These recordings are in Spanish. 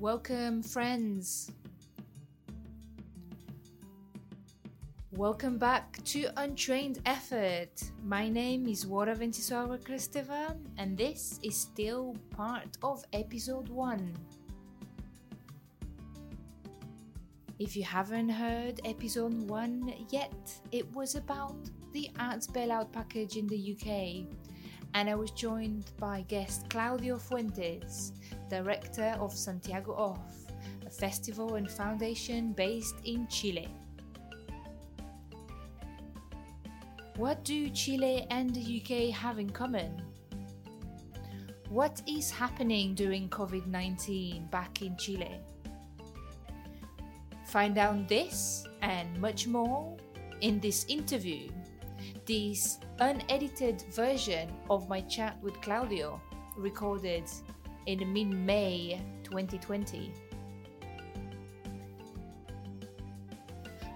Welcome, friends. Welcome back to Untrained Effort. My name is Wara Ventisora Kristeva, and this is still part of episode 1. If you haven't heard episode 1 yet, it was about the arts bailout package in the UK, and I was joined by guest Claudio Fuentes, director of Santiago Off, a festival and foundation based in Chile. What do Chile and the UK have in common? What is happening during COVID 19 back in Chile? Find out this and much more in this interview, this unedited version of my chat with Claudio, recorded in mid May 2020.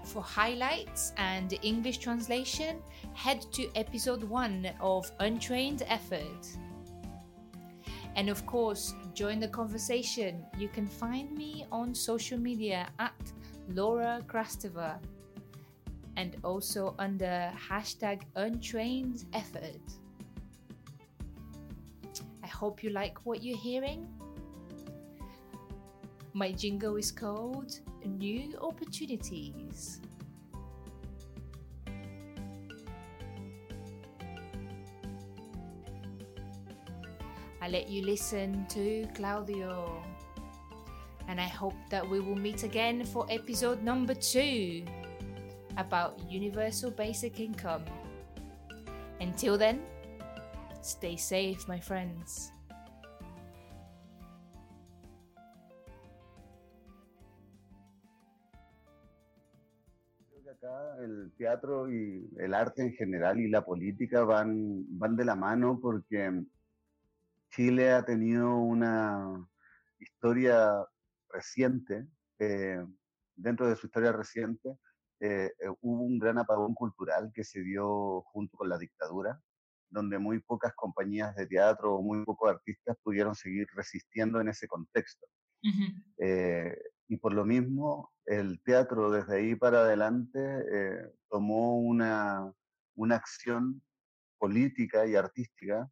For highlights and English translation, head to episode 1 of Untrained Effort. And of course, join the conversation. You can find me on social media at Laura Krasteva and also under hashtag untrained effort. Hope you like what you're hearing. My jingle is called New Opportunities. I let you listen to Claudio. And I hope that we will meet again for episode number two about universal basic income. Until then, stay safe, my friends. Creo que acá el teatro y el arte en general y la política van, van de la mano porque Chile ha tenido una historia reciente, eh, dentro de su historia reciente, eh, eh, hubo un gran apagón cultural que se dio junto con la dictadura, donde muy pocas compañías de teatro o muy pocos artistas pudieron seguir resistiendo en ese contexto. Eh, y por lo mismo, el teatro desde ahí para adelante eh, tomó una, una acción política y artística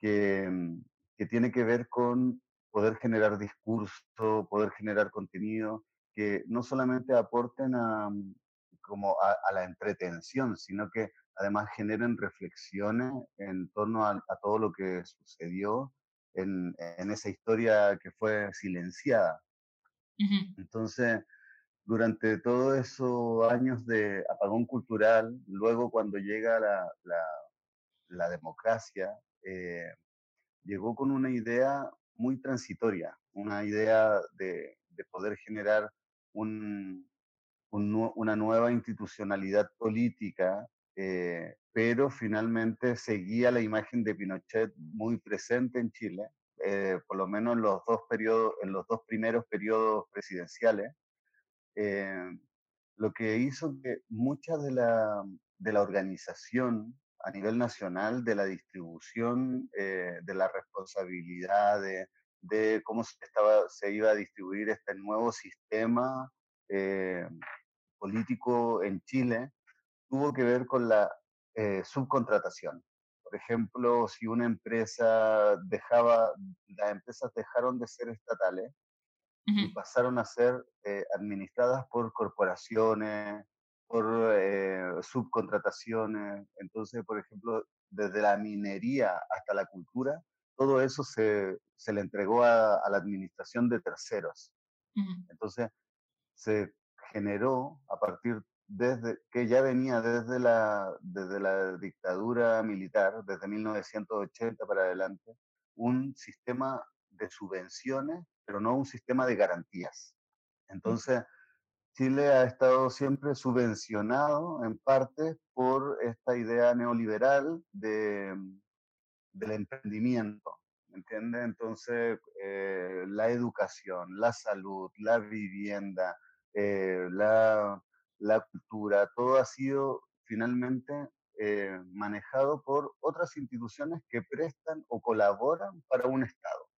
que, mm, que tiene que ver con poder generar discurso, poder generar contenido, que no solamente aporten a, mm, como a, a la entretención, sino que además generen reflexiones en torno a, a todo lo que sucedió en, en, esa historia que fue silenciada. Entonces, durante todos esos años de apagón cultural, luego cuando llega la, la, la democracia, eh, llegó con una idea muy transitoria, una idea de, de poder generar un, un una nueva institucionalidad política, eh, pero finalmente seguía la imagen de Pinochet muy presente en Chile, eh, por lo menos en los dos periodos, en los dos primeros periodos presidenciales, eh, lo que hizo que mucha de la, de la organización a nivel nacional de la distribución eh, de la responsabilidad de, de cómo se, estaba, se iba a distribuir este nuevo sistema eh, político en Chile tuvo que ver con la eh, subcontratación. Por ejemplo, si una empresa dejaba, las empresas dejaron de ser estatales y Ujú. pasaron a ser eh, administradas por corporaciones, por eh, subcontrataciones. Entonces, por ejemplo, desde la minería hasta la cultura, todo eso se, se le entregó a, a la administración de terceros. Ujú. Entonces, se generó a partir desde que ya venía desde la, desde la dictadura militar, desde 1980 para adelante, un sistema de subvenciones, pero no un sistema de garantías. Entonces, Chile ha estado siempre subvencionado en parte por esta idea neoliberal de, del emprendimiento, ¿me entiendes? Entonces, eh, la educación, la salud, la vivienda, eh, la, la, cultura, todo ha sido finalmente eh, manejado por otras instituciones que prestan o colaboran para un Estado,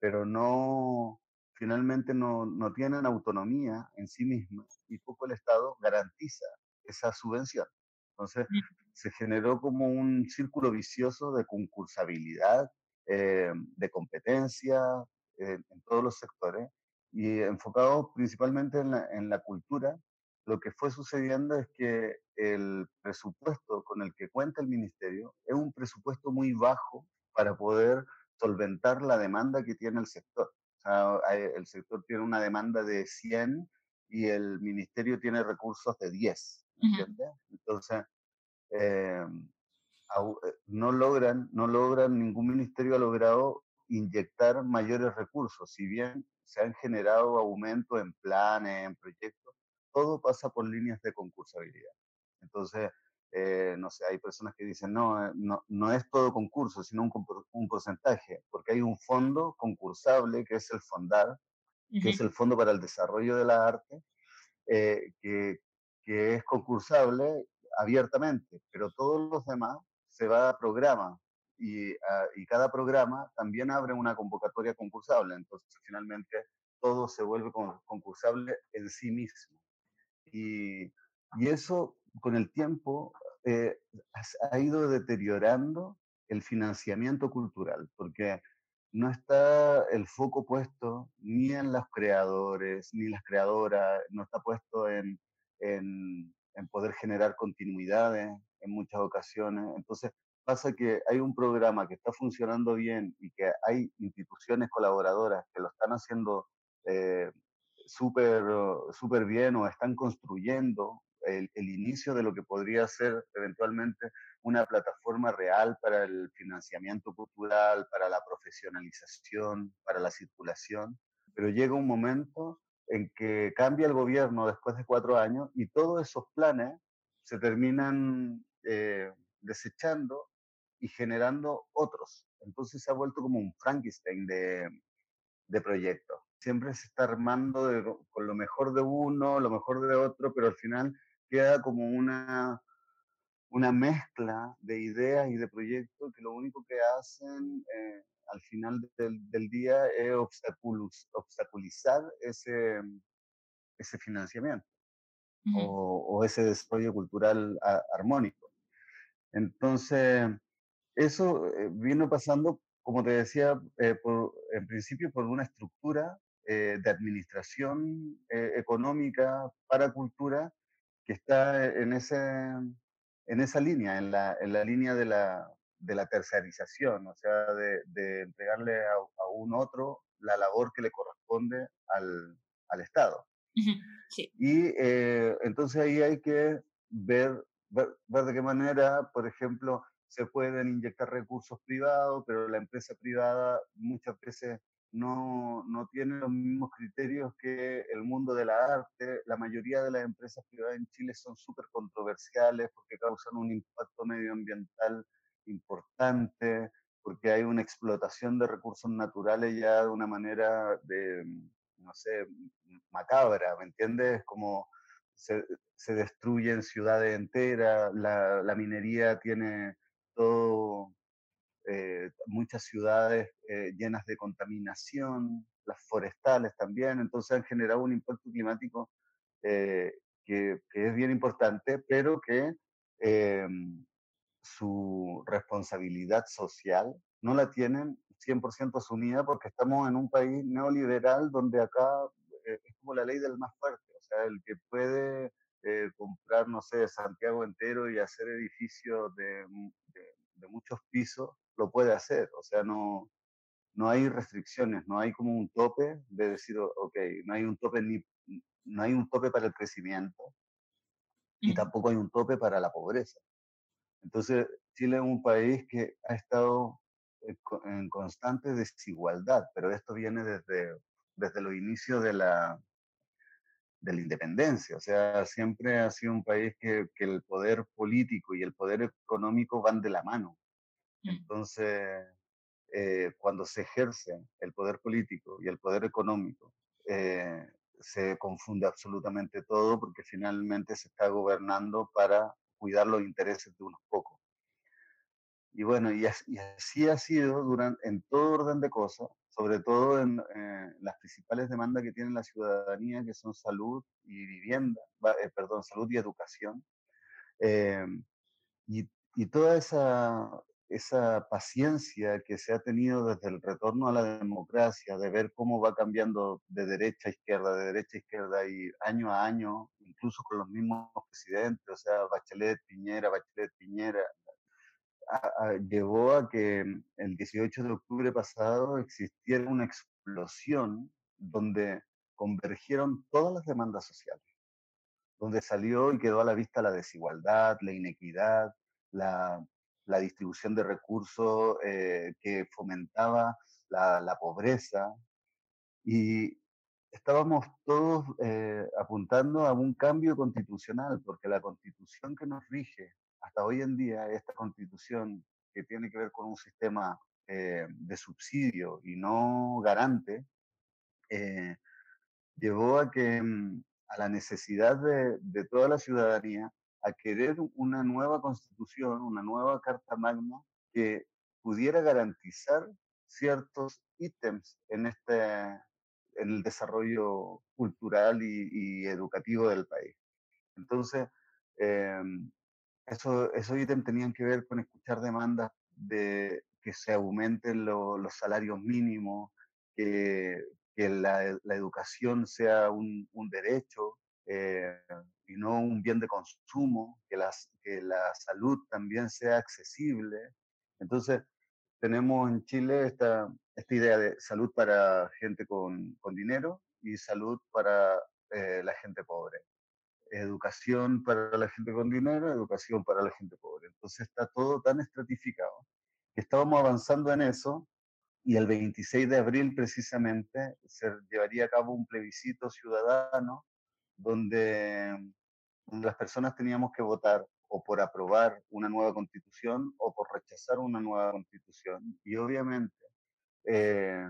pero no finalmente no, no tienen autonomía en sí mismas y poco el Estado garantiza esa subvención. Entonces, se generó como un círculo vicioso de concursabilidad, eh, de competencia eh, en todos los sectores y enfocado principalmente en la, en la cultura, lo que fue sucediendo es que el presupuesto con el que cuenta el ministerio es un presupuesto muy bajo para poder solventar la demanda que tiene el sector. O sea, el sector tiene una demanda de 100 y el ministerio tiene recursos de 10. ¿entiendes? Entonces, eh, eh, no logran, no logran, ningún ministerio ha logrado inyectar mayores recursos. Si bien se han generado aumentos en planes, en proyectos, todo pasa por líneas de concursabilidad. Entonces, eh, no sé, hay personas que dicen, no, no, no es todo concurso, sino un, un, porcentaje, porque hay un fondo concursable que es el FONDAR, que es el Fondo para el Desarrollo de la Arte, eh, que, que, es concursable abiertamente, pero todos los demás se va a programa y, ah, y, cada programa también abre una convocatoria concursable, entonces finalmente todo se vuelve concursable en sí mismo. Y, y eso con el tiempo eh, ha ido deteriorando el financiamiento cultural, porque no está el foco puesto ni en los creadores, ni las creadoras, no está puesto en, en, poder generar continuidades en muchas ocasiones. Entonces pasa que hay un programa que está funcionando bien y que hay instituciones colaboradoras que lo están haciendo eh, súper super bien o están construyendo el, el, inicio de lo que podría ser eventualmente una plataforma real para el financiamiento cultural, para la profesionalización, para la circulación, pero llega un momento en que cambia el gobierno después de cuatro años y todos esos planes se terminan eh, desechando y generando otros. Entonces se ha vuelto como un Frankenstein de, de proyectos. Siempre se está armando de, con lo mejor de uno, lo mejor de otro, pero al final queda como una, una mezcla de ideas y de proyectos que lo único que hacen eh, al final del, del, día es obstaculizar ese, ese financiamiento uh -huh. o, o, ese desarrollo cultural a, armónico. Entonces, eso eh, vino pasando, como te decía, eh, por, en principio por una estructura eh, de administración eh, económica para cultura que está en, ese, en esa línea, en la, en la línea de la, de la tercerización, o sea, de, de entregarle a, a, un otro la labor que le corresponde al, al Estado. Uh -huh. sí. Y eh, entonces ahí hay que ver, ver, ver, de qué manera, por ejemplo, se pueden inyectar recursos privados, pero la empresa privada muchas veces no, no tiene los mismos criterios que el mundo de la arte. La mayoría de las empresas privadas en Chile son súper controversiales porque causan un impacto medioambiental importante, porque hay una explotación de recursos naturales ya de una manera de, no sé, macabra, ¿me entiendes? Como se, se destruyen ciudades enteras, la, la minería tiene todo eh, muchas ciudades eh, llenas de contaminación, las forestales también, entonces han generado un impacto climático eh, que, que, es bien importante, pero que em, su responsabilidad social no la tienen 100% asumida porque estamos en un país neoliberal donde acá es como la ley del más fuerte, o sea, el que puede eh, comprar, no sé, Santiago entero y hacer edificios de, muchos pisos, lo puede hacer. O sea, no, no hay restricciones, no hay como un tope de decir, ok, no hay un tope ni no hay un tope para el crecimiento y tampoco hay un tope para la pobreza. Entonces, Chile es un país que ha estado en constante desigualdad, pero esto viene desde, desde los inicios de la, de la independencia. O sea, siempre ha sido un país que, que, el poder político y el poder económico van de la mano. Entonces, eh, cuando se ejerce el poder político y el poder económico, eh, se confunde absolutamente todo porque finalmente se está gobernando para cuidar los intereses de unos pocos. Y bueno, y así, y así ha sido durante, en todo orden de cosas, sobre todo en eh, las principales demandas que tiene la ciudadanía, que son salud y vivienda, eh, perdón, salud y educación. Eh, y, y, toda esa, esa paciencia que se ha tenido desde el retorno a la democracia, de ver cómo va cambiando de derecha a izquierda, de derecha a izquierda y año a año, incluso con los mismos presidentes, o sea, Bachelet, Piñera, Bachelet, Piñera, llevó a que el 18 de octubre pasado existiera una explosión donde convergieron todas las demandas sociales, donde salió y quedó a la vista la desigualdad, la inequidad, la, la distribución de recursos eh, que fomentaba la, la, pobreza. Y estábamos todos eh, apuntando a un cambio constitucional, porque la constitución que nos rige hasta hoy en día, esta constitución que tiene que ver con un sistema eh, de subsidio y no garante, llevó a que mm, a la necesidad de, de toda la ciudadanía a querer una nueva constitución, una nueva carta magna que pudiera garantizar ciertos ítems en, este, en el desarrollo cultural y, educativo del país. Entonces, eso, esos ítems tenían que ver con escuchar demandas de que se aumenten los salarios mínimos, que, la, educación sea un derecho, eh, y no un bien de consumo, que, las, que la salud también sea accesible. Entonces, tenemos en Chile esta, esta idea de salud para gente con, con dinero y salud para eh, la gente pobre. Educación para la gente con dinero, educación para la gente pobre. Entonces está todo tan estratificado que estábamos avanzando en eso y el 26 de abril precisamente se llevaría a cabo un plebiscito ciudadano donde las personas teníamos que votar o por aprobar una nueva constitución o por rechazar una nueva constitución. Y obviamente eh,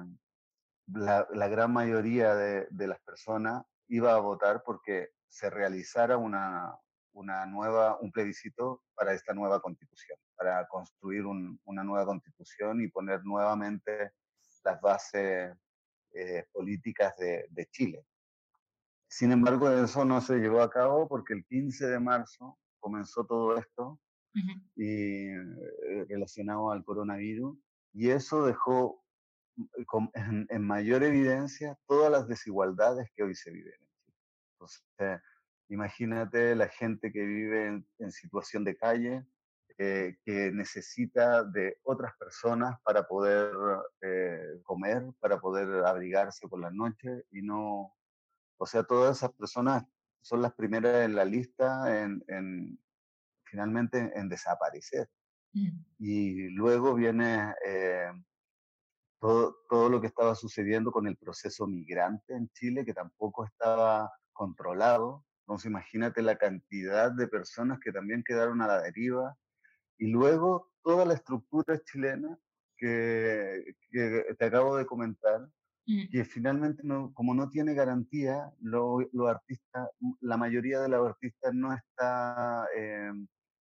la, gran mayoría de, las personas iba a votar porque se realizara una, una nueva, un plebiscito para esta nueva constitución, para construir un, una nueva constitución y poner nuevamente las bases eh, políticas de Chile. Sin embargo, eso no se llevó a cabo porque el 15 de marzo comenzó todo esto y, eh, relacionado al coronavirus y eso dejó mm, en, en, mayor evidencia todas las desigualdades que hoy se viven imagínate la gente que vive en, en situación de calle, eh, que necesita de otras personas para poder eh, comer, para poder abrigarse por la noche y no, o sea, todas esas personas son las primeras en la lista en, en finalmente en desaparecer. Mm. Y luego viene eh, todo, todo lo que estaba sucediendo con el proceso migrante en Chile, que tampoco estaba controlado. Entonces imagínate la cantidad de personas que también quedaron a la deriva. Y luego toda la estructura chilena que, que te acabo de comentar, Mm. que finalmente, no, como no tiene garantía, los artistas, la mayoría de los artistas no está eh,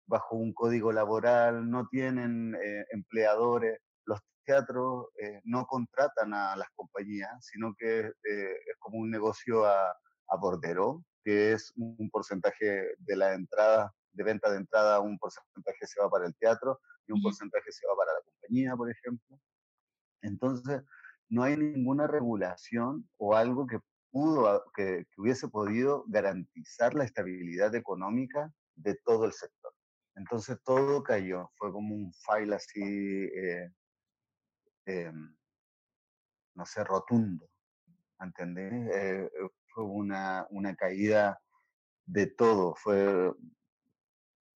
bajo un código laboral, no tienen eh, empleadores, los teatros eh, no contratan a las compañías, sino que es como un negocio a, a bordero, que es un porcentaje de la entrada, de venta de entrada, un porcentaje se va para el teatro y un porcentaje se va para la compañía, por ejemplo. Entonces, no hay ninguna regulación o algo que pudo, que, hubiese podido garantizar la estabilidad económica de todo el sector. Entonces todo cayó, fue como un file así, eh, eh, no sé, rotundo, ¿entendés? Eh, fue una, una caída de todo, fue,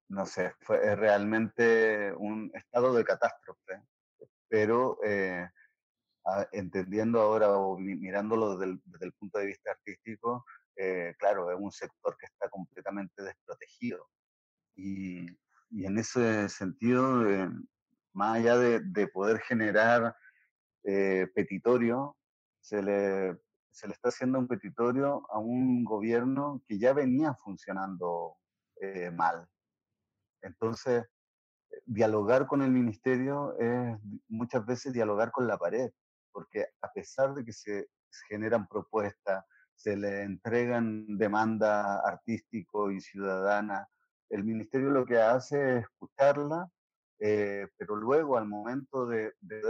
no sé, fue realmente un estado de catástrofe, pero entendiendo ahora o mirándolo desde el, desde el, punto de vista artístico, eh, claro, es un sector que está completamente desprotegido. Y, y en ese sentido, eh, más allá de, de, poder generar eh, petitorio, se le, se le está haciendo un petitorio a un gobierno que ya venía funcionando eh, mal. Entonces, dialogar con el ministerio es muchas veces dialogar con la pared porque a pesar de que se generan propuestas, se le entregan demanda artístico y ciudadana, el ministerio lo que hace es escucharla, eh, pero luego al momento de, de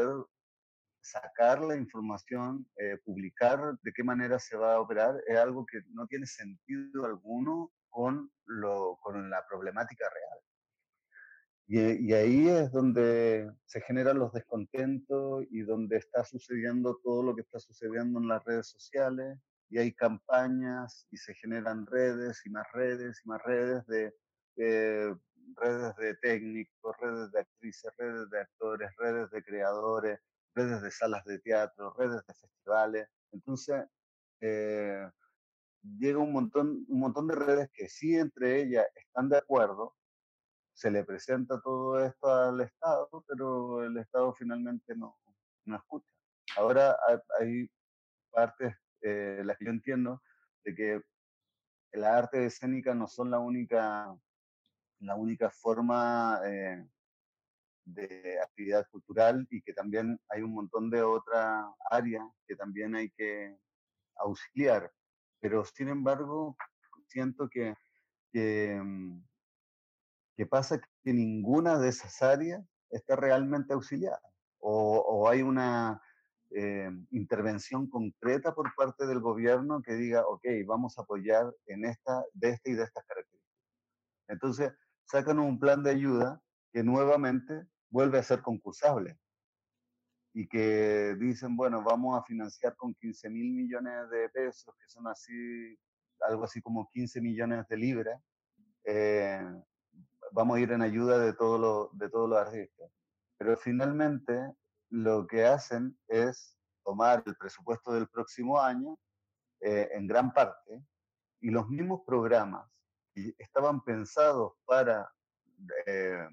sacar la información, eh, publicar de qué manera se va a operar, es algo que no tiene sentido alguno con, la problemática real. Y, ahí es donde se generan los descontentos y donde está sucediendo todo lo que está sucediendo en las redes sociales y hay campañas y se generan redes y más redes y más redes de redes de técnicos, redes de actrices, redes de actores, redes de creadores, redes de salas de teatro, redes de festivales. Entonces, eh, llega un montón, un montón de redes que sí entre ellas están de acuerdo, se le presenta todo esto al Estado, pero el Estado finalmente no, no escucha. Ahora hay partes, eh, las que yo entiendo, de que las artes escénicas no son la única, la única forma eh, de actividad cultural y que también hay un montón de otras áreas que también hay que auxiliar. Pero sin embargo, siento que, que ¿Qué pasa que ninguna de esas áreas está realmente auxiliada o, hay una eh, intervención concreta por parte del gobierno que diga, ok, vamos a apoyar en esta, de esta y de estas características. Entonces, sacan un plan de ayuda que nuevamente vuelve a ser concursable y que dicen, bueno, vamos a financiar con 15 mil millones de pesos, que son así, algo así como 15 millones de libras, eh, vamos a ir en ayuda de, todo de todos los artistas. Pero finalmente lo que hacen es tomar el presupuesto del próximo año eh, en gran parte y los mismos programas que estaban pensados para, eh,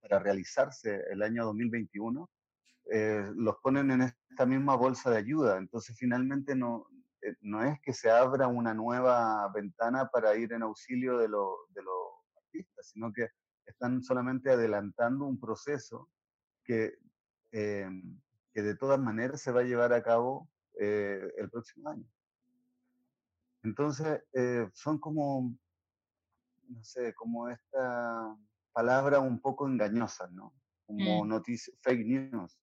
para realizarse el año 2021 eh, los ponen en esta misma bolsa de ayuda. Entonces finalmente no, no es que se abra una nueva ventana para ir en auxilio de, de, lo, sino que están solamente adelantando un proceso que, eh, que de todas maneras se va a llevar a cabo eh, el próximo año. Entonces, eh, son como, no sé, como esta palabra un poco engañosa, ¿no? Como mm. noticias, fake news.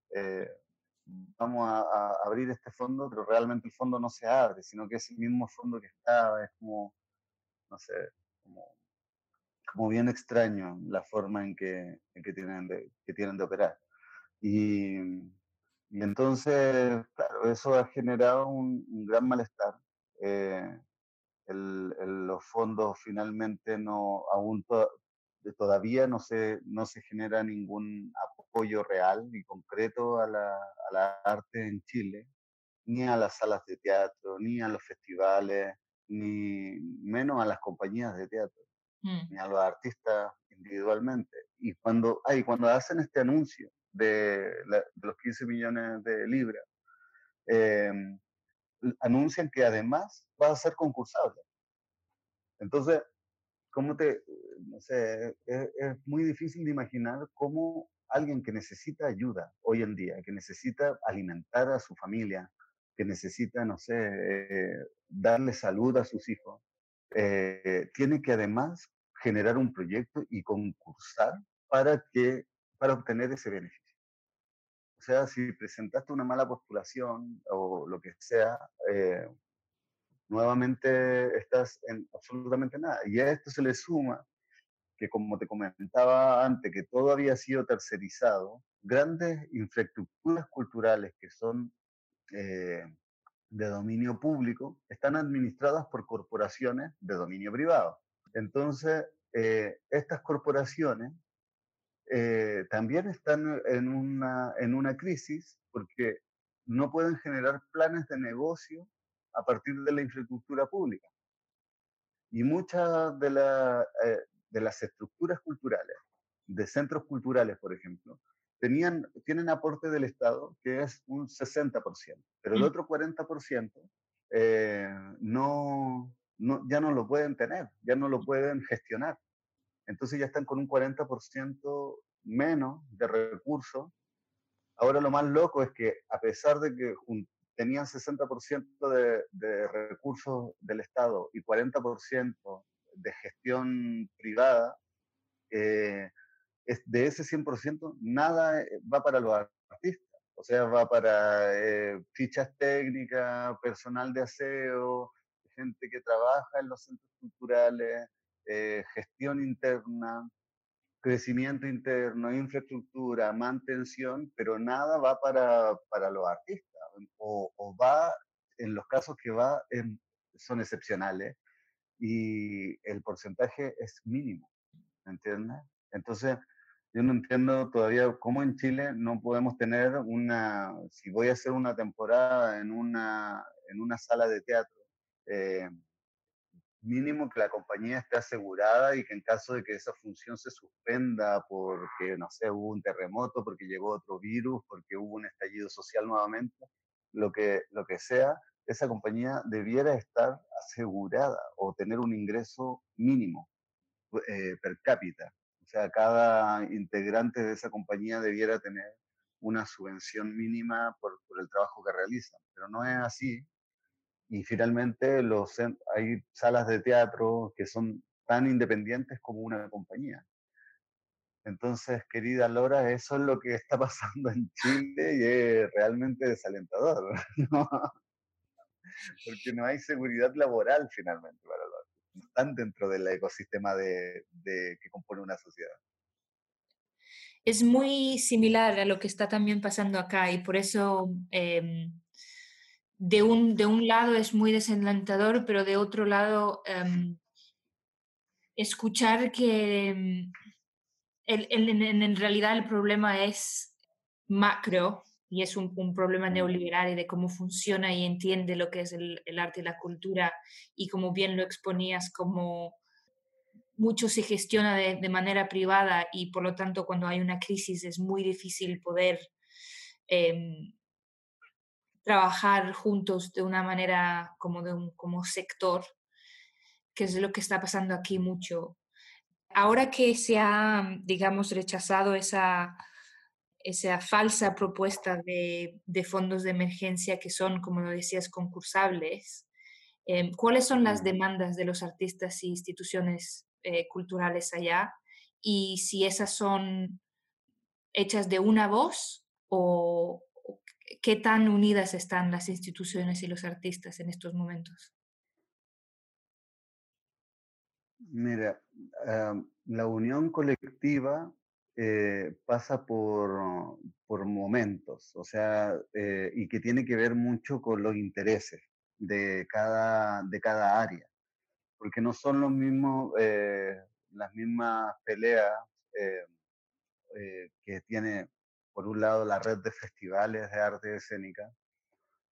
vamos a, a, abrir este fondo, pero realmente el fondo no se abre, sino que es el mismo fondo que estaba, es como, no sé, como como bien extraño la forma en que, que, tienen, de, que tienen de operar. Y, entonces, claro, eso ha generado un, gran malestar. Eh, los fondos finalmente no, aún todavía no se, no se genera ningún apoyo real y concreto a la, a la arte en Chile, ni a las salas de teatro, ni a los festivales, ni menos a las compañías de teatro. Mm. ni a los artistas individualmente. Y cuando, ay, cuando hacen este anuncio de, los 15 millones de libras, em, anuncian que además va a ser concursable. Entonces, ¿cómo te, no sé, es, muy difícil de imaginar cómo alguien que necesita ayuda hoy en día, que necesita alimentar a su familia, que necesita, no sé, eh, darle salud a sus hijos, eh, tiene que además generar un proyecto y concursar para, que, para obtener ese beneficio. O sea, si presentaste una mala postulación o lo que sea, eh, nuevamente estás en absolutamente nada. Y a esto se le suma que, como te comentaba antes, que todo había sido tercerizado, grandes infraestructuras culturales que son eh, de dominio público están administradas por corporaciones de dominio privado. Entonces, eh, estas corporaciones eh, también están en una, en una crisis porque no pueden generar planes de negocio a partir de la infraestructura pública. Y muchas de, eh, de las estructuras culturales, de centros culturales, por ejemplo, tenían, tienen aporte del Estado que es un 60%, pero el mm. otro 40% eh, no, no, ya no lo pueden tener, ya no lo pueden gestionar. Entonces ya están con un 40% menos de recursos ahora lo más loco es que a pesar de que tenían 60% de, de recursos del Estado y 40% de gestión privada, eh, de ese 100%, nada eh, va para los artistas. O sea, va para eh, fichas técnicas, personal de aseo, gente que trabaja en los centros culturales, gestión interna, crecimiento interno, infraestructura, mantención, pero nada va para, para los artistas. O, o, va, en los casos que va, son excepcionales y el porcentaje es mínimo, ¿me entiendes? Entonces, yo no entiendo todavía cómo en Chile no podemos tener una, si voy a hacer una temporada en una, en una sala de teatro, eh, mínimo que la compañía esté asegurada y que en caso de que esa función se suspenda porque, no sé, hubo un terremoto, porque llegó otro virus, porque hubo un estallido social nuevamente, lo que, lo que sea, esa compañía debiera estar asegurada o tener un ingreso mínimo eh, per cápita. O sea, cada integrante de esa compañía debiera tener una subvención mínima por, por el trabajo que realizan, pero no es así. Y finalmente los, hay salas de teatro que son tan independientes como una compañía. Entonces, querida Lora, eso es lo que está pasando en Chile y es realmente desalentador, ¿no? Porque no hay seguridad laboral finalmente para están dentro del ecosistema de, que compone una sociedad. Es muy similar a lo que está también pasando acá y por eso eh, de, un, de un lado es muy desalentador, pero de otro lado eh, escuchar que em, el, en realidad el problema es macro y es un, un, problema neoliberal y de cómo funciona y entiende lo que es el, el, arte y la cultura y como bien lo exponías, como mucho se gestiona de, de, manera privada y por lo tanto cuando hay una crisis es muy difícil poder eh, trabajar juntos de una manera como de un como sector, que es lo que está pasando aquí mucho. Ahora que se ha, digamos, rechazado esa esa falsa propuesta de, de, fondos de emergencia que son, como lo decías, concursables. Eh, ¿Cuáles son las demandas de los artistas y instituciones eh, culturales allá? Y si esas son hechas de una voz o, o qué tan unidas están las instituciones y los artistas en estos momentos. Mira, uh, la unión colectiva eh, pasa por, por, momentos, o sea, eh, y que tiene que ver mucho con los intereses de cada, de cada área, porque no son los mismos, eh, las mismas peleas eh, que tiene, por un lado, la red de festivales de arte escénica,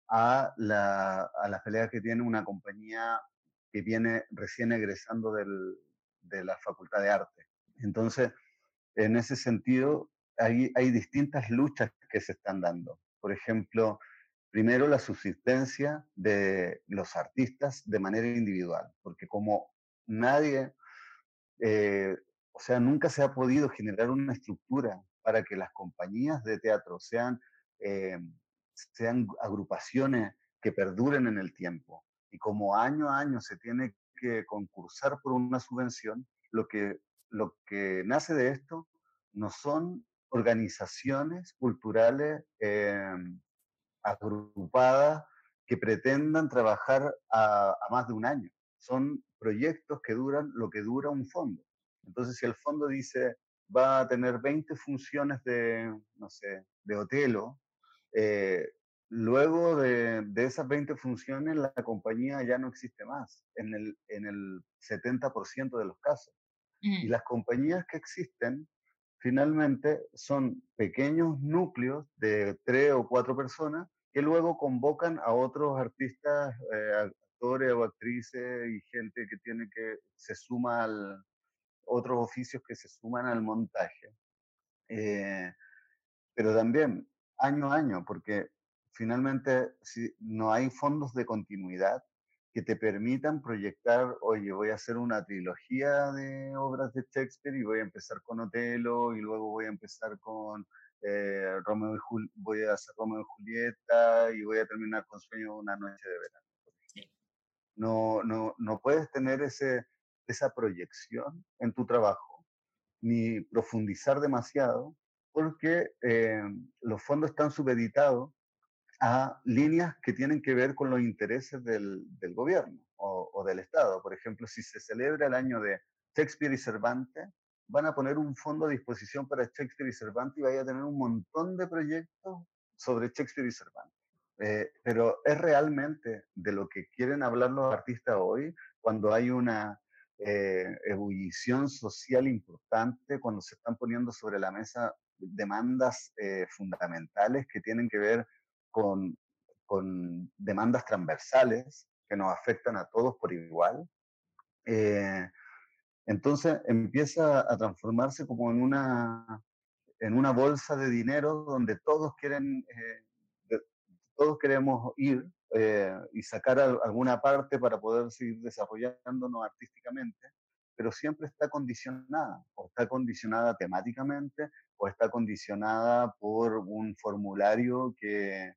a, la, a las peleas que tiene una compañía que viene recién egresando del, de la Facultad de Arte. Entonces, en ese sentido, hay, hay distintas luchas que se están dando. Por ejemplo, primero la subsistencia de los artistas de manera individual, porque como nadie, eh, o sea, nunca se ha podido generar una estructura para que las compañías de teatro sean, eh, sean agrupaciones que perduren en el tiempo. Y como año a año se tiene que concursar por una subvención, lo que lo que nace de esto no son organizaciones culturales eh, agrupadas que pretendan trabajar a, a, más de un año. Son proyectos que duran lo que dura un fondo. Entonces, si el fondo dice va a tener 20 funciones de, no sé, de Otelo, eh, luego de, de, esas 20 funciones la compañía ya no existe más en el, en el 70% de los casos. Y las compañías que existen finalmente son pequeños núcleos de tres o cuatro personas que luego convocan a otros artistas, eh, actores o actrices y gente que tiene que se suma al otros oficios que se suman al montaje. Eh, pero también año a año, porque finalmente si no hay fondos de continuidad, que te permitan proyectar, oye, voy a hacer una trilogía de obras de Shakespeare y voy a empezar con Otelo y luego voy a empezar con eh, Romeo y voy a hacer Romeo y Julieta y voy a terminar con Sueño de una noche de verano. No, no, no puedes tener ese, esa proyección en tu trabajo, ni profundizar demasiado, porque eh, los fondos están subeditados a líneas que tienen que ver con los intereses del, del gobierno o, o, del Estado. Por ejemplo, si se celebra el año de Shakespeare y Cervantes, van a poner un fondo a disposición para Shakespeare y Cervantes y vaya a tener un montón de proyectos sobre Shakespeare y Cervantes. Eh, pero es realmente de lo que quieren hablar los artistas hoy cuando hay una eh, ebullición social importante, cuando se están poniendo sobre la mesa demandas eh, fundamentales que tienen que ver con, con, demandas transversales que nos afectan a todos por igual. Eh, entonces empieza a transformarse como en una, en una bolsa de dinero donde todos quieren, eh, todos queremos ir eh, y sacar alguna parte para poder seguir desarrollándonos artísticamente, pero siempre está condicionada, o está condicionada temáticamente, o está condicionada por un formulario que,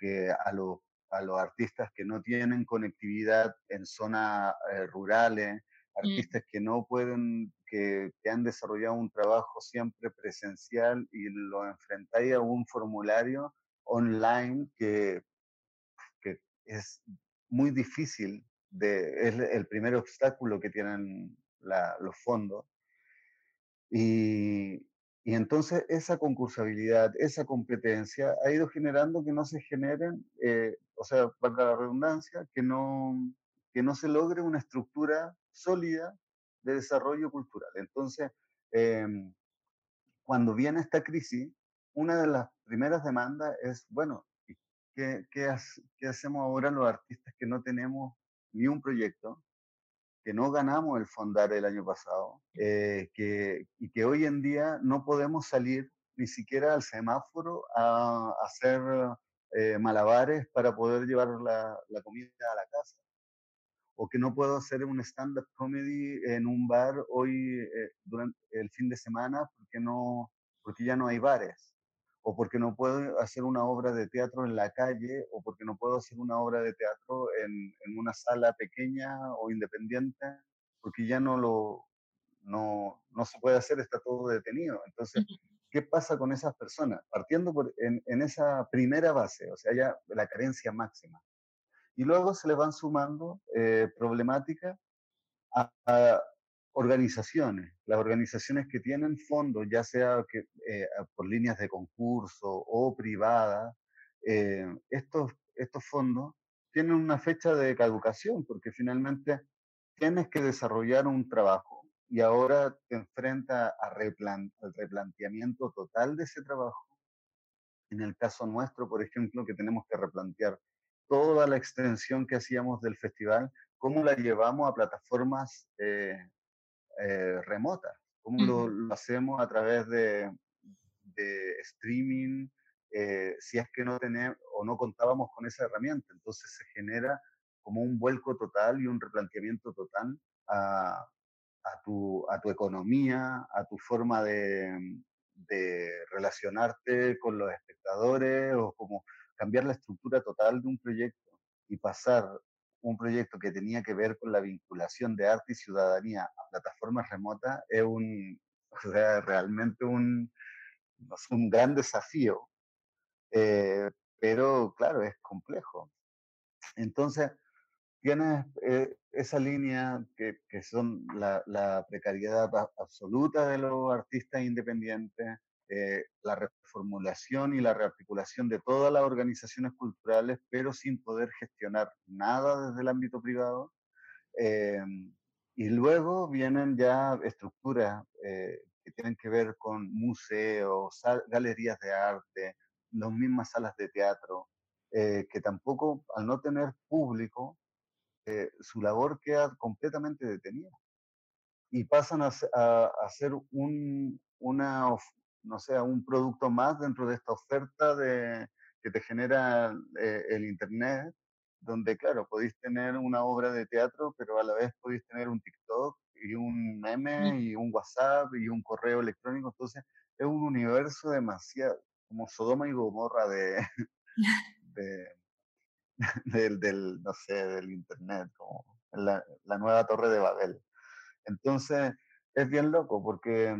que a, los, a los artistas que no tienen conectividad en zonas eh, rurales, Mm. artistas que no pueden, que, que, han desarrollado un trabajo siempre presencial y lo enfrentáis a un formulario online que, que es muy difícil, de, es el primer obstáculo que tienen la, los fondos. Y, y entonces esa concursabilidad, esa competencia ha ido generando que no se generen, eh, o sea, para la redundancia, que no, que no se logre una estructura sólida de desarrollo cultural. Entonces, em, cuando viene esta crisis, una de las primeras demandas es, bueno, ¿qué, qué, qué hacemos ahora los artistas que no tenemos ni un proyecto, que no ganamos el Fondar el año pasado, eh, que, y que hoy en día no podemos salir ni siquiera al semáforo a, hacer eh, malabares para poder llevar la, la comida a la casa? o que no puedo hacer un stand-up comedy en un bar hoy eh, durante el fin de semana porque, no, porque ya no hay bares, o porque no puedo hacer una obra de teatro en la calle, o porque no puedo hacer una obra de teatro en, en una sala pequeña o independiente, porque ya no lo no, no se puede hacer, está todo detenido. Entonces, ¿qué pasa con esas personas? Partiendo por, en, en esa primera base, o sea, ya la carencia máxima y luego se le van sumando eh, problemáticas a, organizaciones, las organizaciones que tienen fondos, ya sea eh, por líneas de concurso o privadas, eh, estos, estos fondos tienen una fecha de caducación porque finalmente tienes que desarrollar un trabajo y ahora te enfrenta a al replanteamiento total de ese trabajo. En el caso nuestro, por ejemplo, que tenemos que replantear toda la extensión que hacíamos del festival, cómo la llevamos a plataformas eh, eh, remotas, cómo lo, hacemos a través de, de streaming, eh, si es que no tenemos o no contábamos con esa herramienta. Entonces se genera como un vuelco total y un replanteamiento total a, a, tu, a tu economía, a tu forma de, de relacionarte con los espectadores o como cambiar la estructura total de un proyecto y pasar un proyecto que tenía que ver con la vinculación de arte y ciudadanía a plataformas remotas es un, realmente un, un gran desafío, eh, pero claro, es complejo. Entonces, tienes eh, esa línea que, que son la, la, precariedad absoluta de los artistas independientes, eh, la reformulación y la rearticulación de todas las organizaciones culturales, pero sin poder gestionar nada desde el ámbito privado. Eh, y luego vienen ya estructuras eh, que tienen que ver con museos, galerías de arte, las mismas salas de teatro, que tampoco, al no tener público, su labor queda completamente detenida y pasan a, a, ser un, una, no sé, un producto más dentro de esta oferta de, que te genera eh, el Internet, donde, claro, podéis tener una obra de teatro, pero a la vez podéis tener un TikTok y un meme y un WhatsApp y un correo electrónico. Entonces, es un universo demasiado, como Sodoma y Gomorra de, del, del, no sé, del Internet, como la, la nueva torre de Babel. Entonces, es bien loco porque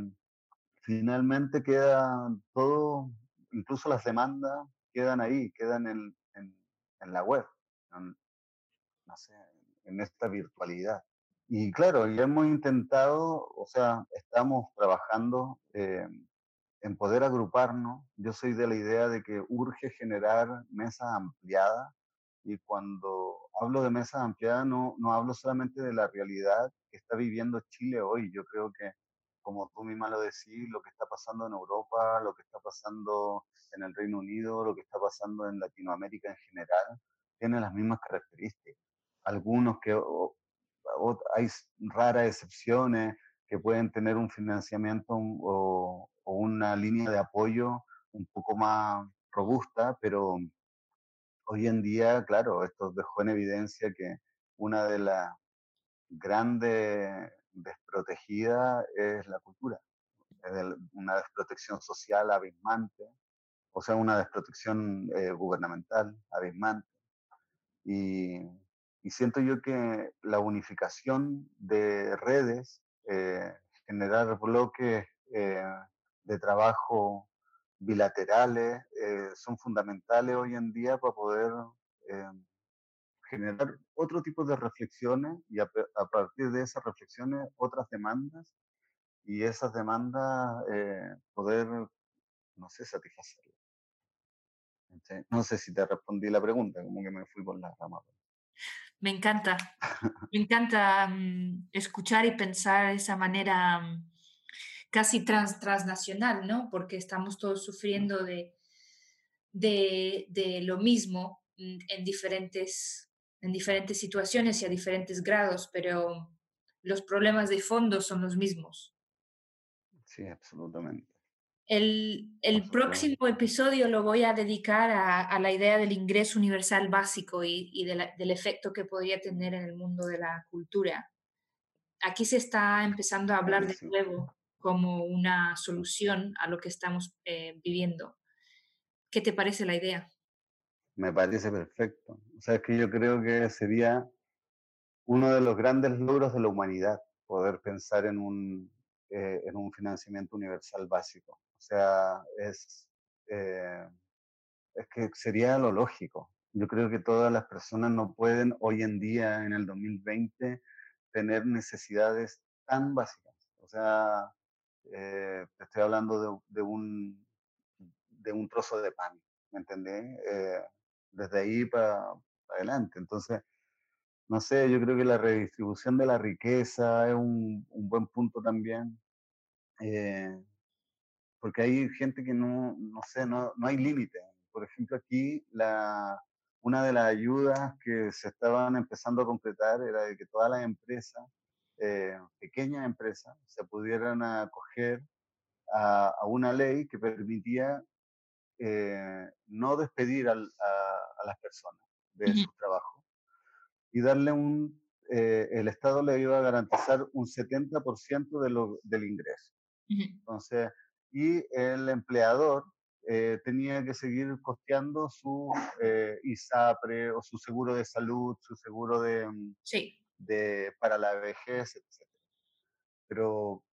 finalmente queda todo, incluso las demandas quedan ahí, quedan en, en, la web, en esta virtualidad. Y claro, ya hemos intentado, o sea, estamos trabajando eh, en poder agruparnos. Yo soy de la idea de que urge generar mesas ampliadas y cuando hablo de mesas ampliadas no, no hablo solamente de la realidad que está viviendo Chile hoy. Yo creo que, como tú misma lo decís, lo que está pasando en Europa, lo que está pasando en el Reino Unido, lo que está pasando en Latinoamérica en general, tiene las mismas características. Algunos que hay raras excepciones que pueden tener un financiamiento o, o una línea de apoyo un poco más robusta, pero hoy en día, claro, esto dejó en evidencia que una de las grandes desprotegidas es la cultura, es una desprotección social abismante, o sea, una desprotección eh, gubernamental abismante. Y, siento yo que la unificación de redes, eh, generar bloques eh, de trabajo bilaterales eh, son fundamentales hoy en día para poder generar otro tipo de reflexiones y a, partir de esas reflexiones otras demandas y esas demandas eh, poder, no sé, satisfacerlas. No sé si te respondí la pregunta, como que me fui por la rama. Me encanta, me encanta um, escuchar y pensar de esa manera um, casi trans, transnacional, ¿no? Porque estamos todos sufriendo de, de, de lo mismo mm, en diferentes, en diferentes situaciones y a diferentes grados, pero los problemas de fondo son los mismos. Sí, absolutamente. El, el próximo episodio lo voy a dedicar a, a, la idea del ingreso universal básico y, y de la, del efecto que podría tener en el mundo de la cultura. Aquí se está empezando a hablar de nuevo como una solución a lo que estamos eh, viviendo. ¿Qué te parece la idea? Me parece perfecto. O sea, es que yo creo que sería uno de los grandes logros de la humanidad, poder pensar en un, eh, en un financiamiento universal básico. O sea, es, eh, es que sería lo lógico. Yo creo que todas las personas no pueden hoy en día, en el 2020, tener necesidades tan básicas. O sea, eh, estoy hablando de, un, de un trozo de pan, ¿me entendés? Eh, desde ahí para adelante. Entonces, no sé, yo creo que la redistribución de la riqueza es un, un buen punto también, eh, porque hay gente que no, no sé, no, no hay límite. Por ejemplo, aquí la, una de las ayudas que se estaban empezando a concretar era de que todas las empresas eh, pequeñas empresas se pudieran acoger a, a una ley que permitía eh, no despedir al, a, a, las personas de uh -huh. su trabajo y darle un, eh, el Estado le iba a garantizar un 70% de lo, del ingreso. Uh -huh. Entonces, y el empleador eh, tenía que seguir costeando su eh, ISAPRE o su seguro de salud, su seguro de, sí de, para la vejez, etc. Pero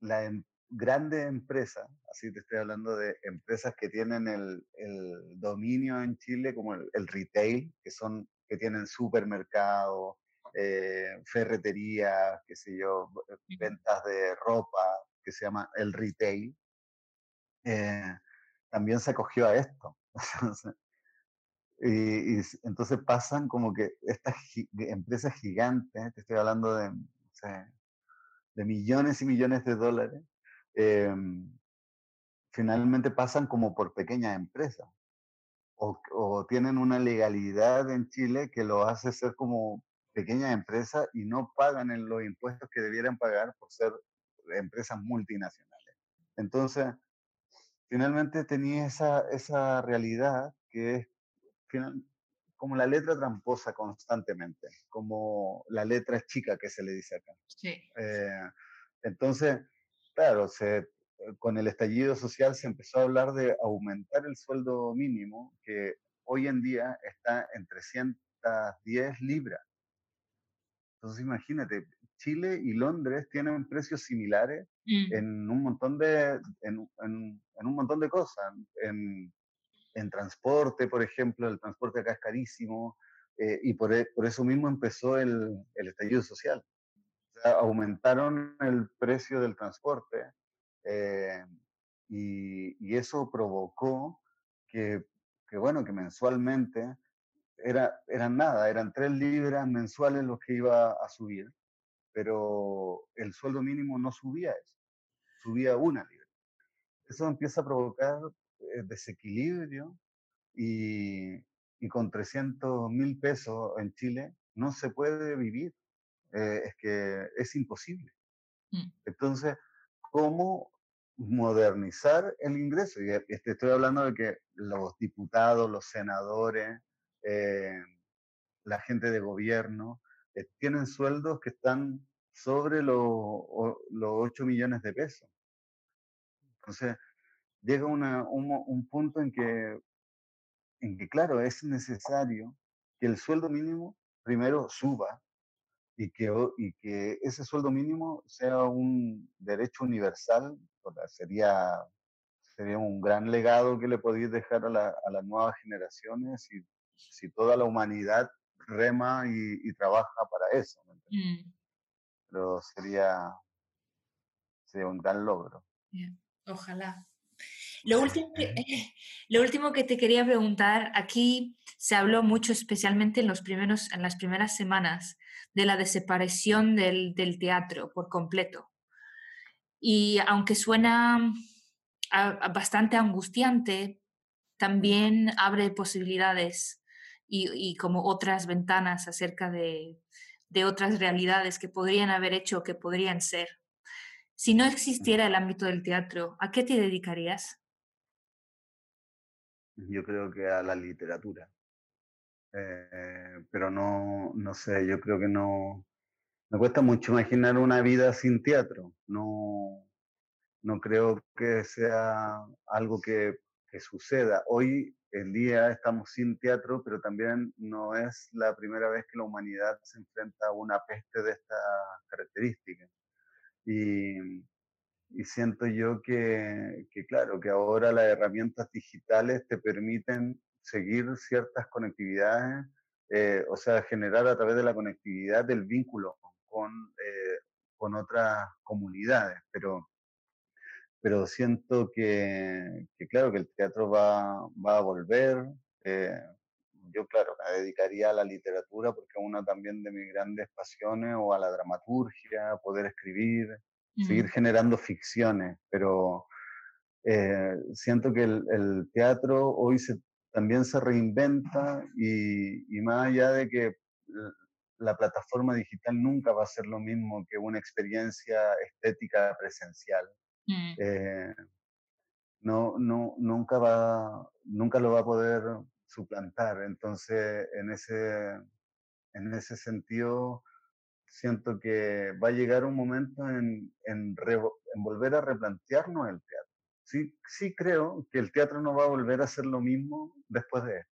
la em, grande empresa, así te estoy hablando de empresas que tienen el, el dominio en Chile, como el, el, retail, que son que tienen supermercados, eh, ferretería, qué sé yo, ventas de ropa, que se llama el retail, eh, también se acogió a esto. Y, y, entonces pasan como que estas gi empresas gigantes, te estoy hablando de, o sea, de millones y millones de dólares, eh, finalmente pasan como por pequeñas empresas. O, o, tienen una legalidad en Chile que lo hace ser como pequeñas empresas y no pagan en los impuestos que debieran pagar por ser empresas multinacionales. Entonces, finalmente tenía esa, esa realidad que es final, como la letra tramposa constantemente, como la letra chica que se le dice acá. Sí. Eh, entonces, claro, se, con el estallido social se empezó a hablar de aumentar el sueldo mínimo, que hoy en día está en 310 libras. Entonces imagínate, Chile y Londres tienen precios similares mm. en un montón de en, un montón de cosas, en, transporte, por ejemplo, el transporte acá es carísimo eh, y por, e, por, eso mismo empezó el, el estallido social. Aumentaron el precio del transporte eh, y, eso provocó que, bueno, que mensualmente era, eran nada, eran tres libras mensuales los que iba a subir, pero el sueldo mínimo no subía eso, subía una libra. Eso empieza a provocar eh, desequilibrio y, y con 300 mil pesos en Chile no se puede vivir. Eh, es que es imposible. Mm. Entonces, ¿cómo modernizar el ingreso? Y este, estoy hablando de que los diputados, los senadores, eh, la gente de gobierno, eh, tienen sueldos que están sobre los 8 millones de pesos. Entonces, llega un, punto en que, en que, claro, es necesario que el sueldo mínimo primero suba y que, y que ese sueldo mínimo sea un derecho universal, sería, sería un gran legado que le podéis dejar a, las nuevas generaciones y si toda la humanidad rema y, trabaja para eso. Mm. Pero sería, sería un gran logro. Ojalá. Lo último, que, lo último que te quería preguntar, aquí se habló mucho, especialmente en, los primeros, en las primeras semanas, de la desaparición del, del teatro por completo. Y aunque suena bastante angustiante, también abre posibilidades y, como otras ventanas acerca de, de, otras realidades que podrían haber hecho o que podrían ser. Si no existiera el ámbito del teatro, ¿a qué te dedicarías? Yo creo que a la literatura. Eh, pero no, no sé, yo creo que no... Me cuesta mucho imaginar una vida sin teatro. No, no creo que sea algo que, que suceda. Hoy el día estamos sin teatro, pero también no es la primera vez que la humanidad se enfrenta a una peste de estas características. Y, siento yo que, claro, que ahora las herramientas digitales te permiten seguir ciertas conectividades, eh, o sea, generar a través de la conectividad el vínculo con, eh, con otras comunidades, pero pero siento que, claro, que el teatro va, va a volver. Eh, yo, claro, me dedicaría a la literatura porque es una también de mis grandes pasiones, o a la dramaturgia, poder escribir, seguir generando ficciones, pero eh, siento que el, teatro hoy se, también se reinventa y, y más allá de que la plataforma digital nunca va a ser lo mismo que una experiencia estética presencial. Mm. Eh, no, no, nunca, va, nunca lo va a poder suplantar. Entonces, en ese, en ese sentido, siento que va a llegar un momento en, en, volver a replantearnos el teatro. Sí, sí creo que el teatro no va a volver a ser lo mismo después de esto.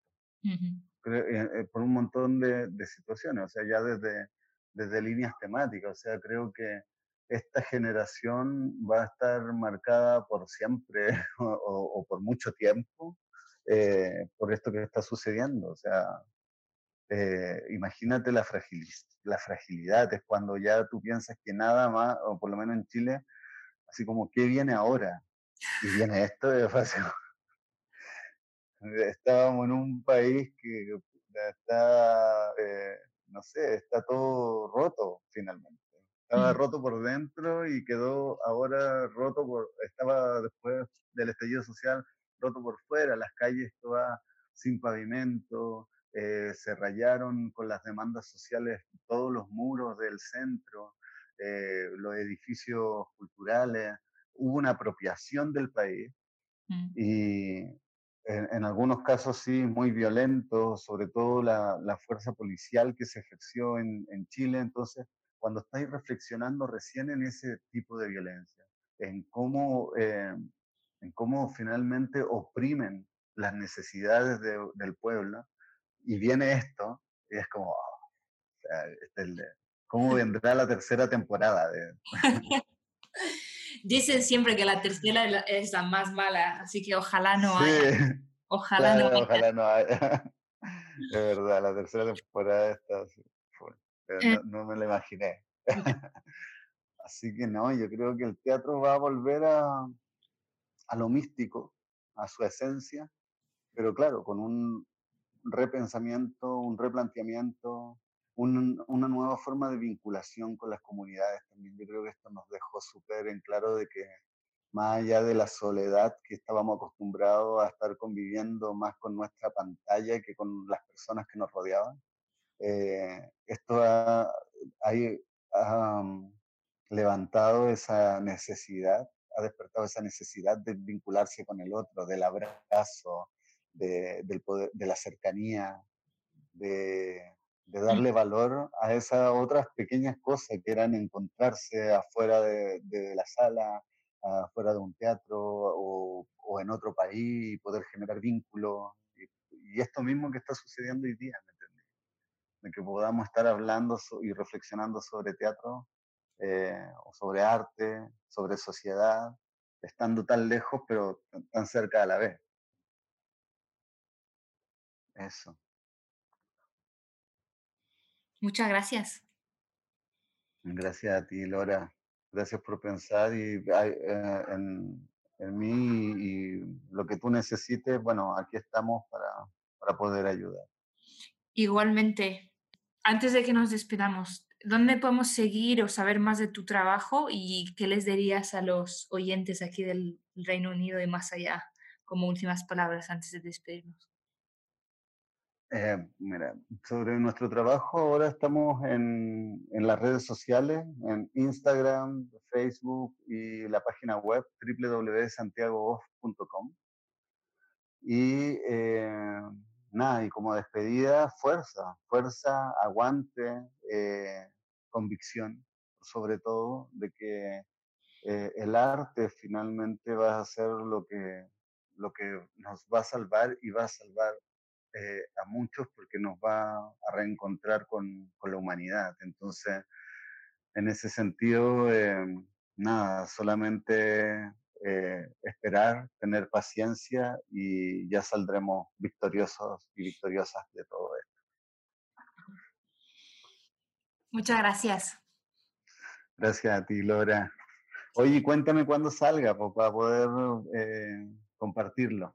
Eh, eh, por un montón de, de, situaciones, o sea, ya desde, desde líneas temáticas, o sea, creo que esta generación va a estar marcada por siempre o, por mucho tiempo eh, por esto que está sucediendo. O sea, eh, imagínate la, la fragilidad, es cuando ya tú piensas que nada más, o por lo menos en Chile, así como, ¿qué viene ahora? Y viene esto de fácil. Estábamos en un país que está, eh, no sé, está todo roto finalmente. Estaba roto por dentro y quedó ahora roto por, estaba después del estallido social roto por fuera, las calles todas sin pavimento, eh, se rayaron con las demandas sociales todos los muros del centro, eh, los edificios culturales, hubo una apropiación del país mm. y en, algunos casos sí muy violento, sobre todo la, la fuerza policial que se ejerció en, en Chile, entonces cuando estáis reflexionando recién en ese tipo de violencia. en cómo, eh, en cómo finalmente oprimen las necesidades del pueblo. Y viene esto, y es como, este ¿cómo vendrá la tercera temporada? De... Dicen siempre que la tercera es la más mala, así que ojalá no haya. Ojalá no haya. Ojalá no haya. Es verdad, la tercera temporada está pero eh. no, me la imaginé. Así que no, yo creo que el teatro va a volver a, a lo místico, a su esencia, pero claro, con un repensamiento, un replanteamiento, una nueva forma de vinculación con las comunidades también. Yo creo que esto nos dejó súper en claro de que más allá de la soledad que estábamos acostumbrados a estar conviviendo más con nuestra pantalla que con las personas que nos rodeaban, eh, esto ha, levantado esa necesidad, ha despertado esa necesidad de vincularse con el otro, del abrazo, de, de la cercanía, de, de, darle valor a esas otras pequeñas cosas que eran encontrarse afuera de, de la sala, afuera de un teatro o, o, en otro país y poder generar vínculos. Y, y, esto mismo que está sucediendo hoy día, ¿me entendés? De que podamos estar hablando y reflexionando sobre teatro eh, o sobre arte, sobre sociedad, estando tan lejos pero tan cerca a la vez. Eso. Muchas gracias. Gracias a ti, Laura. Gracias por pensar y, eh, en, en, mí y lo que tú necesites. Bueno, aquí estamos para, para poder ayudar. Igualmente, antes de que nos despedamos, ¿dónde podemos seguir o saber más de tu trabajo y qué les dirías a los oyentes aquí del Reino Unido y más allá como últimas palabras antes de despedirnos? Eh, mira, sobre nuestro trabajo, ahora estamos en, en, las redes sociales, en Instagram, Facebook y la página web www.santiagooff.com. Y eh, nada, y como despedida, fuerza, fuerza, aguante, eh, convicción, sobre todo, de que el arte finalmente va a ser lo que, lo que nos va a salvar y va a salvar eh, a muchos porque nos va a reencontrar con, con la humanidad. Entonces, en ese sentido, nada, solamente eh, esperar, tener paciencia y ya saldremos victoriosos y victoriosas de todo esto. Muchas gracias. Gracias a ti, Laura. Oye, cuéntame cuándo salga para poder eh, compartirlo.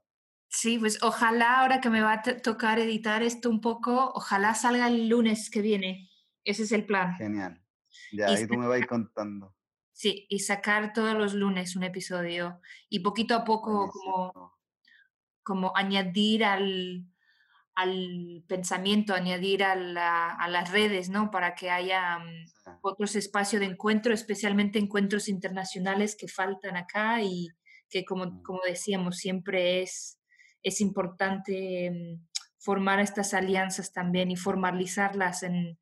Sí, pues ojalá ahora que me va a tocar editar esto un poco, ojalá salga el lunes que viene. Ese es el plan. Genial. Ya, ahí tú me vas contando. Sí, y sacar todos los lunes un episodio y poquito a poco como, como añadir al, al pensamiento, añadir a, a, las redes, ¿no? Para que haya mm, otros espacios de encuentro, especialmente encuentros internacionales que faltan acá y que, como, mm. como decíamos, siempre es, es importante mm, formar estas alianzas también y formalizarlas en,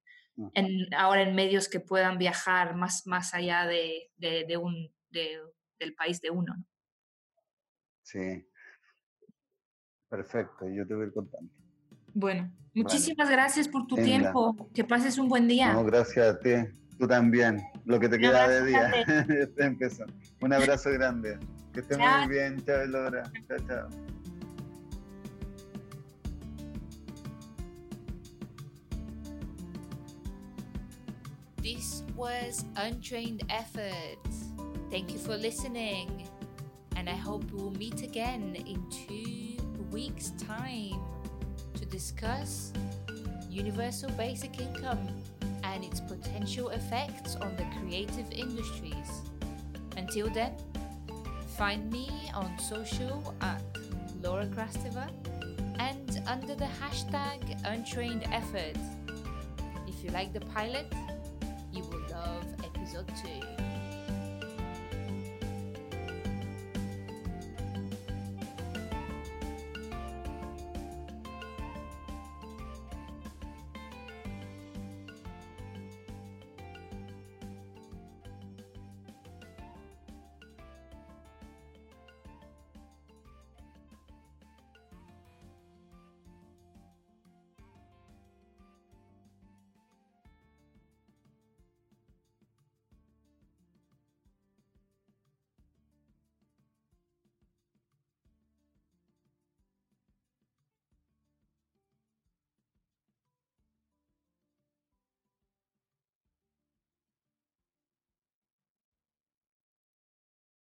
en, ahora en medios que puedan viajar más, más allá de, de, un, del país de uno. Sí. Perfecto, yo te voy a ir contando. Bueno, muchísimas gracias por tu tiempo. Que pases un buen día. No, gracias a ti. Tú también. Lo que te queda de día. Un abrazo grande. Que estés muy bien. Chao, Laura. Chao, chao. This was Untrained Effort. Thank you for listening, and I hope we will meet again in two weeks' time to discuss universal basic income and its potential effects on the creative industries. Until then, find me on social at Laura Krasteva and under the hashtag Untrained Effort. If you like the pilot,